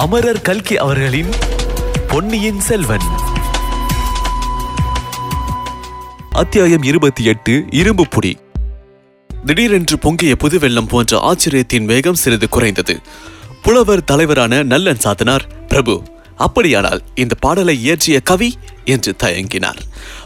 அமரர் கல்கி அவர்களின் பொன்னியின் செல்வன். அத்தியாயம் இருபத்தி எட்டு இரும்பு புடி. திடீரென்று பொங்கிய புது வெள்ளம் போன்ற ஆச்சரியத்தின் வேகம் சிறிது குறைந்தது. புலவர் தலைவரான நல்லன் சாத்தனார் பிரபு அப்படியானால் இந்த பாடலை இயற்றிய கவி? என்று தயங்கினார்.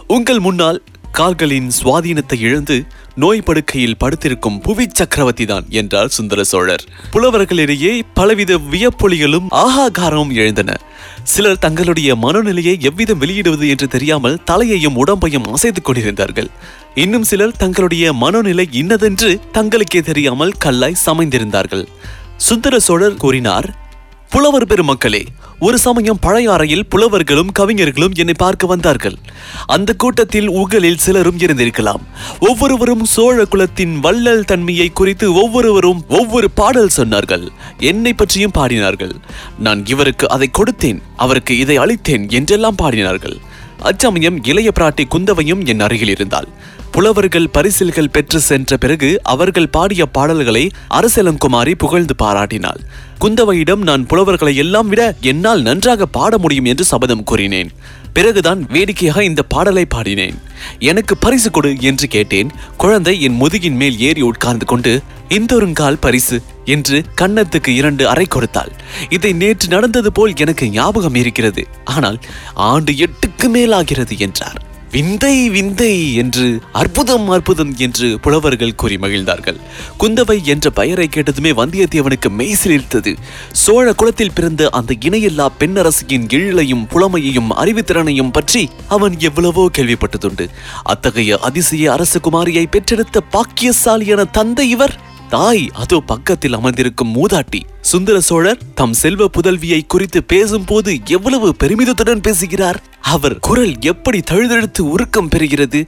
உங்கள் முன்னால் கால்களின் சுவாதீனத்தை இழந்து நோய் படுக்கையில் படுத்திருக்கும் புவி சக்கரவர்த்தி தான் என்றார் சுந்தர சோழர். புலவர்களிடையே பலவித வியப்பொலிகளும் ஆகாகாரமும் எழுந்தன. சிலர் தங்களுடைய மனநிலையை எவ்விதம் வெளியிடுவது என்று தெரியாமல் தலையையும் உடம்பையும் அசைத்து கொண்டிருந்தார்கள். இன்னும் சிலர் தங்களுடைய மனநிலை இன்னதென்று தங்களுக்கே தெரியாமல் கல்லாய் சமைந்திருந்தார்கள். சுந்தர சோழர் கூறினார் புலவர் பெருமக்களே ஒரு சமயம் பழையாறையில் புலவர்களும் கவிஞர்களும் என்னை பார்க்க வந்தார்கள். அந்த கூட்டத்தில் உங்களில் சிலரும் இருந்திருக்கலாம். ஒவ்வொருவரும் சோழ குலத்தின் வள்ளல் தன்மையை குறித்து ஒவ்வொருவரும் ஒவ்வொரு பாடல் சொன்னார்கள். என்னை பற்றியும் பாடினார்கள். நான் இவருக்கு அதை கொடுத்தேன் அவருக்கு இதை அளித்தேன் என்றெல்லாம் பாடினார்கள். அச்சமயம் இளைய பிராட்டி குந்தவையும் என் அருகில் இருந்தாள். புலவர்கள் பரிசில்கள் பெற்று சென்ற பிறகு அவர்கள் பாடிய பாடல்களை அரசலங்குமாரி புகழ்ந்து பாராட்டினாள். குந்தவையிடம் நான் புலவர்களை எல்லாம் விட என்னால் நன்றாக பாட முடியும் என்று சபதம் கூறினேன். பிறகுதான் வேடிக்கையாக இந்த பாடலை பாடினேன். எனக்கு பரிசு கொடு என்று கேட்டேன். குழந்தை என் முதுகின் மேல் ஏறி உட்கார்ந்து கொண்டு இந்தொருங்கால் பரிசு என்று கன்னத்துக்கு இரண்டு அறை கொடுத்தாள். இதை நேற்று நடந்தது போல் எனக்கு ஞாபகம் இருக்கிறது. ஆனால் ஆண்டு எட்டுக்கு மேலாகிறது என்றார். விந்தை விந்தை என்று அற்புதம் அற்புதம் என்று புலவர்கள் கூறி மகிழ்ந்தார்கள். குந்தவை என்ற பெயரை கேட்டதுமே வந்தியத்தேவனுக்கு மெய்சிலிருத்தது சோழ குலத்தில் பிறந்த அந்த இணையில்லா பெண்ணரசியின் எழிலையும் புலமையையும் அறிவுத்திறனையும் பற்றி அவன் எவ்வளவோ கேள்விப்பட்டதுண்டு. அத்தகைய அதிசய அரசகுமாரியை பெற்றெடுத்த பாக்கியசாலியான தந்தை இவர் தாய் அதோ பக்கத்தில் அமர்ந்திருக்கும் மூதாட்டி. சுந்தர சோழர் தம் செல்வ புதல்வியை குறித்து பேசும்போது எவ்வளவு பெருமிதத்துடன் பேசுகிறார். அவர் குரல் எப்படி தழுதழுத்து உருக்கம் பெறுகிறது.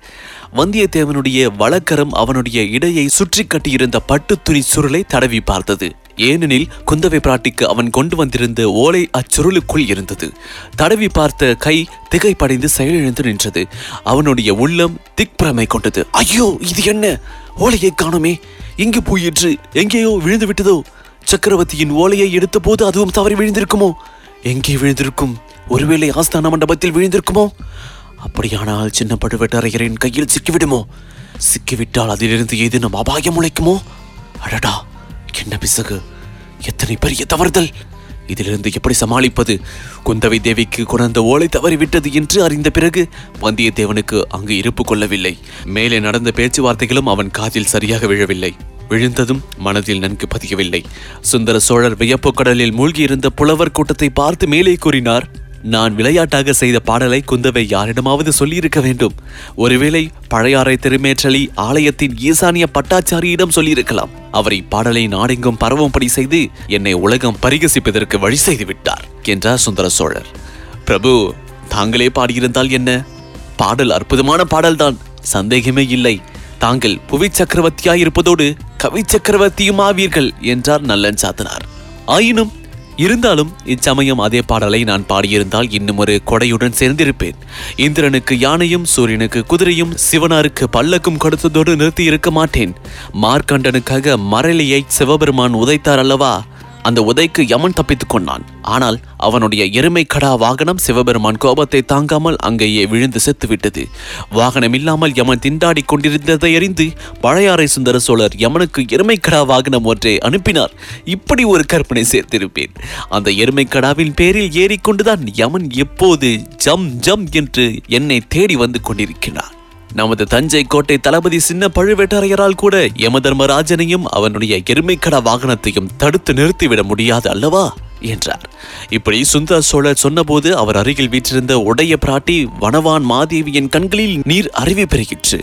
வந்தியத்தேவனுடைய வழக்கரம் அவனுடைய இடையை சுற்றி கட்டியிருந்த பட்டுத்துணி சுருளை தடவி பார்த்தது. ஏனெனில் குந்தவை பிராட்டிக்கு அவன் கொண்டு வந்திருந்த ஓலை அச்சுருளுக்குள் இருந்தது. தடவி பார்த்த கை திகைப்படைந்து செயலிழந்து நின்றது. அவனுடைய உள்ளம் திக்பிரமை கொண்டது. ஐயோ இது என்ன? ஓலையை காணுமே. எங்கே போயிற்று எங்கேயோ விழுந்து விட்டதோ சக்கரவர்த்தியின் ஓலையை எடுத்தபோது அதுவும் தவறி விழுந்திருக்குமோ? எங்கே விழுந்திருக்கும்? ஒருவேளை ஆஸ்தான மண்டபத்தில் விழுந்திருக்குமோ? அப்படியானால் சின்ன பழுவேட்டரையரின் கையில் சிக்கிவிடுமோ? சிக்கிவிட்டால் அதிலிருந்து ஏதேனும் அபாயம் முளைக்குமோ? அடடா என்ன பிசகு? எத்தனை பெரிய தவறுதல்? இதிலிருந்து எப்படி சமாளிப்பது? குந்தவை தேவிக்கு கொணர்ந்த ஓலை தவறிவிட்டது என்று அறிந்த பிறகு வந்தியத்தேவனுக்கு அங்கு இருப்பு கொள்ளவில்லை. மேலே நடந்த பேச்சுவார்த்தைகளும் அவன் காதில் சரியாக விழவில்லை. விழுந்ததும் மனதில் நன்கு பதியவில்லை. சுந்தர சோழர் வியப்பு கடலில் மூழ்கியிருந்த புலவர் கூட்டத்தை பார்த்து மேலே கூறினார் நான் விளையாட்டாக செய்த பாடலை குந்தவை யாரிடமாவது சொல்லியிருக்க வேண்டும். ஒருவேளை பழையாறை திருமேற்றலி ஆலயத்தின் ஈசானிய பட்டாச்சாரியிடம் சொல்லியிருக்கலாம். அவரை பாடலை நாடெங்கும் பரவும்படி செய்து என்னை உலகம் பரிகசிப்பதற்கு வழி செய்து விட்டார் என்றார் சுந்தர சோழர். பிரபு தாங்களே பாடியிருந்தால் என்ன? பாடல் அற்புதமான பாடல்தான் சந்தேகமே இல்லை. தாங்கள் புவி சக்கரவர்த்தியாய் இருப்பதோடு கவி சக்கரவர்த்தியும் ஆவீர்கள் என்றார் நல்லன் சாத்தனார். ஆயினும் இருந்தாலும் இச்சமயம் அதே பாடலை நான் பாடியிருந்தால் இன்னும் ஒரு கொடையுடன் சேர்ந்திருப்பேன். இந்திரனுக்கு யானையும் சூரியனுக்கு குதிரையும் சிவனாருக்கு பல்லக்கும் கொடுத்ததோடு நிறுத்தி இருக்க மாட்டேன். மார்க்கண்டனுக்காக மரளியை சிவபெருமான் உதைத்தார் அல்லவா? அந்த உதைக்கு யமன் தப்பித்துக் கொண்டான். ஆனால் அவனுடைய எருமை கடா வாகனம் சிவபெருமான் கோபத்தை தாங்காமல் அங்கேயே விழுந்து செத்துவிட்டது. வாகனம் இல்லாமல் யமன் திண்டாடி கொண்டிருந்ததை அறிந்து பழையாறை சுந்தர சோழர் யமனுக்கு எருமை கடா வாகனம் ஒன்றை அனுப்பினார். இப்படி ஒரு கற்பனை சேர்த்திருப்பேன். அந்த எருமை கடாவின் பேரில் ஏறிக்கொண்டுதான் யமன் எப்போது ஜம் ஜம் என்று என்னை தேடி வந்து கொண்டிருக்கிறார் நமது தஞ்சை கோட்டை தளபதி சின்ன பழுவேட்டரையரால் கூட யமதர்மராஜனையும் அவனுடைய எருமைக்கட வாகனத்தையும் தடுத்து நிறுத்திவிட முடியாது அல்லவா? என்றார். இப்படி சுந்தர சோழர் சொன்னபோது அவர் அருகில் வீற்றிருந்த உடைய பிராட்டி வனவான் மாதேவியின் கண்களில் நீர் அருவி பெறுகிற்று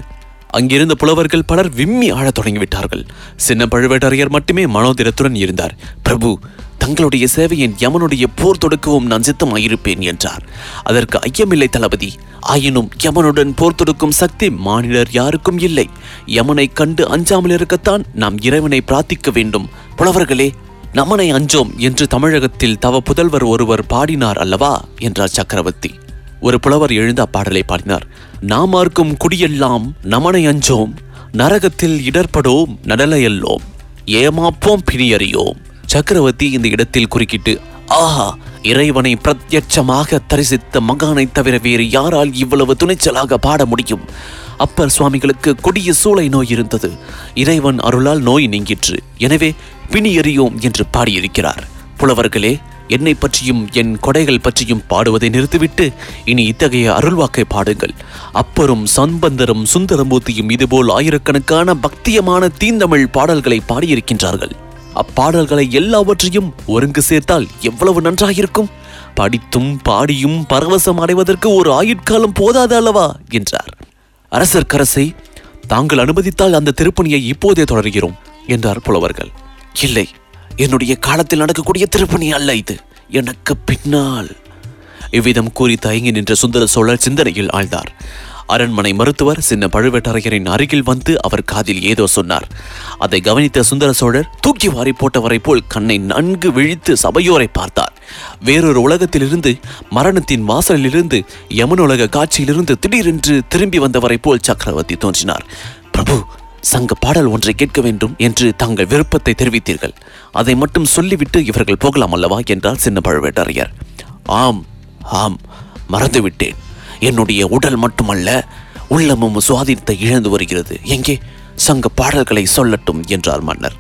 அங்கிருந்த புலவர்கள் பலர் விம்மி ஆழத் தொடங்கிவிட்டார்கள். சின்ன பழுவேட்டரையர் மட்டுமே மனோதிரத்துடன் இருந்தார். பிரபு தங்களுடைய சேவையின் யமனுடைய போர் தொடுக்கவும் நான் சித்தமாயிருப்பேன் என்றார். அதற்கு ஐயமில்லை தளபதி. ஆயினும் யமனுடன் போர் தொடுக்கும் சக்தி மானிடர் யாருக்கும் இல்லை. யமனை கண்டு அஞ்சாமல் இருக்கத்தான் நாம் இறைவனை பிரார்த்திக்க வேண்டும். புலவர்களே நமனை அஞ்சோம் என்று தமிழகத்தில் தவ புதல்வர் ஒருவர் பாடினார் அல்லவா? என்றார் சக்கரவர்த்தி. ஒரு புலவர் எழுந்து அப்பாடலை பாடினார். நாமார்க்கும் குடியெல்லாம் நமனை அஞ்சோம் நரகத்தில் இடர்படோம் நடலையல்லோம் ஏமாப்போம் பிணியறியோம். சக்கரவர்த்தி இந்த இடத்தில் குறுக்கிட்டு ஆஹா இறைவனை பிரத்யட்சமாக தரிசித்த மகானை தவிர வேறு யாரால் இவ்வளவு துணிச்சலாக பாட முடியும்? அப்பர் சுவாமிகளுக்கு கொடிய சூளை நோய் இருந்தது. இறைவன் அருளால் நோய் நீங்கிற்று. எனவே பிணி எறியோம் என்று பாடியிருக்கிறார். புலவர்களே என்னை பற்றியும் என் கொடைகள் பற்றியும் பாடுவதை நிறுத்திவிட்டு இனி இத்தகைய அருள்வாக்கை பாடுங்கள். அப்பரும் சம்பந்தரும் சுந்தரமூர்த்தியும் இதுபோல் ஆயிரக்கணக்கான பக்தியமான தீந்தமிழ் பாடல்களை பாடியிருக்கின்றார்கள். அப்பாடல்களை எல்லாவற்றையும் ஒருங்கு சேர்த்தால் எவ்வளவு நன்றாயிருக்கும்? படித்தும் பாடியும் பரவசம் அடைவதற்கு ஒரு ஆயுட்காலம் போதாது அல்லவா? என்றார். அரசர் கரசை தாங்கள் அனுமதித்தால் அந்த திருப்பணியை இப்போதே தொடர்கிறோம் என்றார் புலவர்கள். இல்லை என்னுடைய காலத்தில் நடக்கக்கூடிய திருப்பணி அல்ல இது. எனக்கு பின்னால் இவ்விதம் கூறி தயங்கி நின்ற சுந்தர சோழர் சிந்தனையில் ஆழ்ந்தார். அரண்மனை மருத்துவர் சின்ன பழுவேட்டரையரின் அருகில் வந்து அவர் காதில் ஏதோ சொன்னார். அதை கவனித்த சுந்தர சோழர் தூக்கி வாரி போட்டவரை போல் கண்ணை நன்கு விழித்து சபையோரை பார்த்தார். வேறொரு உலகத்திலிருந்து மரணத்தின் வாசலிலிருந்து யமுனுலக காட்சியிலிருந்து திடீரென்று திரும்பி வந்தவரை போல் சக்கரவர்த்தி தோன்றினார். பிரபு சங்க பாடல் ஒன்றை கேட்க வேண்டும் என்று தங்கள் விருப்பத்தை தெரிவித்தீர்கள். அதை மட்டும் சொல்லிவிட்டு இவர்கள் போகலாம் அல்லவா என்றார் சின்ன பழுவேட்டரையர். ஆம் ஆம் மறந்துவிட்டேன். என்னுடைய உடல் மட்டுமல்ல உள்ளமும் சுவாதித்தை இழந்து வருகிறது. எங்கே? சங்க பாடல்களை சொல்லட்டும் என்றார் மன்னர்.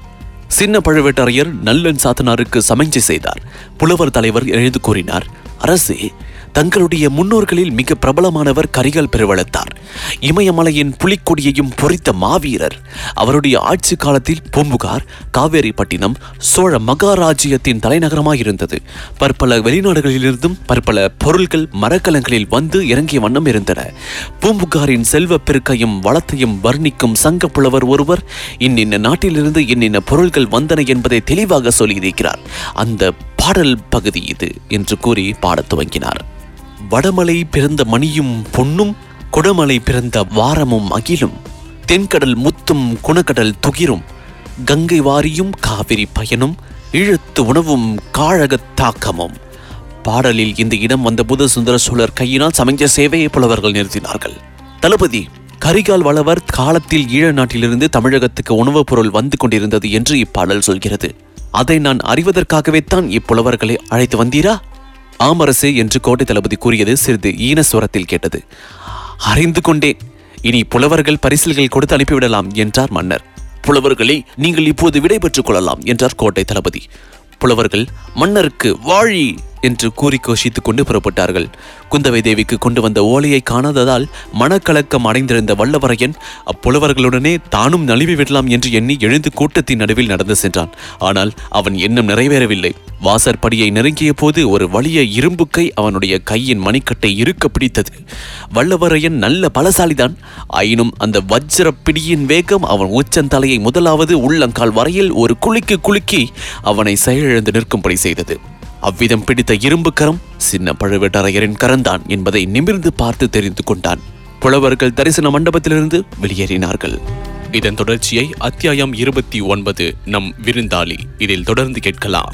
சின்ன பழுவேட்டரையர் நல்லன் சாத்தனாருக்கு சமஞ்சை செய்தார். புலவர் தலைவர் எழுந்து கூறினார் அரசே தங்களுடைய முன்னோர்களில் மிக பிரபலமானவர் கரிகால் பெருவளத்தார். இமயமலையின் புலிக்கொடியையும் பொறித்த மாவீரர் அவருடைய ஆட்சி காலத்தில் பூம்புகார் காவேரிப்பட்டினம் சோழ மகாராஜ்யத்தின் தலைநகரமாயிருந்தது பற்பல வெளிநாடுகளிலிருந்தும் பற்பல பொருள்கள் மரக்கலங்களில் வந்து இறங்கிய வண்ணம் இருந்தன. பூம்புகாரின் செல்வ பெருக்கையும் வளத்தையும் வர்ணிக்கும் சங்க புலவர் ஒருவர் இன்னின்ன நாட்டிலிருந்து இன்னின்ன பொருள்கள் வந்தன என்பதை தெளிவாக சொல்லியிருக்கிறார். அந்த பாடல் பகுதி இது என்று கூறி பாடத் துவங்கினார். வடமலை பிறந்த மணியும் பொன்னும் குடமலை பிறந்த வாரமும் அகிலும். தென்கடல் முத்தும் குணக்கடல் துகிரும். கங்கை வாரியும் காவிரி பயனும் இழுத்து உணவும் காழகத் தாக்கமும். பாடலில் இந்த இடம் வந்தபோது சுந்தர சோழர் கையினால் சமைஞ்ச சேவையை புலவர்கள் நிறுத்தினார்கள். தளபதி கரிகால் வளவர் காலத்தில் ஈழ நாட்டிலிருந்து தமிழகத்துக்கு உணவுப் பொருள் வந்து கொண்டிருந்தது என்று இப்பாடல் சொல்கிறது. அதை நான் அறிவதற்காகவே தான் இப்புலவர்களை அழைத்து வந்தீரா? ஆமரசே என்று கோட்டை தளபதி கூறியது சிறிது ஈனஸ்வரத்தில் கேட்டது. அறிந்து கொண்டேன் இனி புலவர்கள் பரிசில்கள் கொடுத்து அனுப்பிவிடலாம் என்றார் மன்னர். புலவர்களே நீங்கள் இப்போது விடை பெற்றுக் கொள்ளலாம் என்றார் கோட்டை தளபதி. புலவர்கள் மன்னருக்கு வாழி என்று கூறி கோஷித்துக் கொண்டு புறப்பட்டார்கள். குந்தவை தேவிக்கு கொண்டு வந்த ஓலையை காணாததால் மனக்கலக்கம் அடைந்திருந்த வல்லவரையன் அப்புலவர்களுடனே தானும் நழுவி விடலாம் என்று எண்ணி எழுந்து கூட்டத்தின் நடுவில் நடந்து சென்றான். ஆனால் அவன் எண்ணம் நிறைவேறவில்லை. வாசற்படியை நெருங்கிய போது ஒரு வலிய இரும்பு கை அவனுடைய கையின் மணிக்கட்டை இருக்க பிடித்தது. வல்லவரையன் நல்ல பலசாலிதான். ஆயினும் அந்த வஜ்ர பிடியின் வேகம் அவன் உச்சந்தலையை முதலாவது உள்ளங்கால் வரையில் ஒரு குலுக்கி குலுக்கி அவனை செயலிழந்து நிற்கும்படி செய்தது. அவ்விதம் பிடித்த இரும்பு கரம் சின்ன பழுவேட்டரையரின் கரந்தான் என்பதை நிமிர்ந்து பார்த்து தெரிந்து கொண்டான். புலவர்கள் தரிசன மண்டபத்திலிருந்து வெளியேறினார்கள். இதன் தொடர்ச்சியை அத்தியாயம் இருபத்தி ஒன்பது நம் விருந்தாளி இதில் தொடர்ந்து கேட்கலாம்.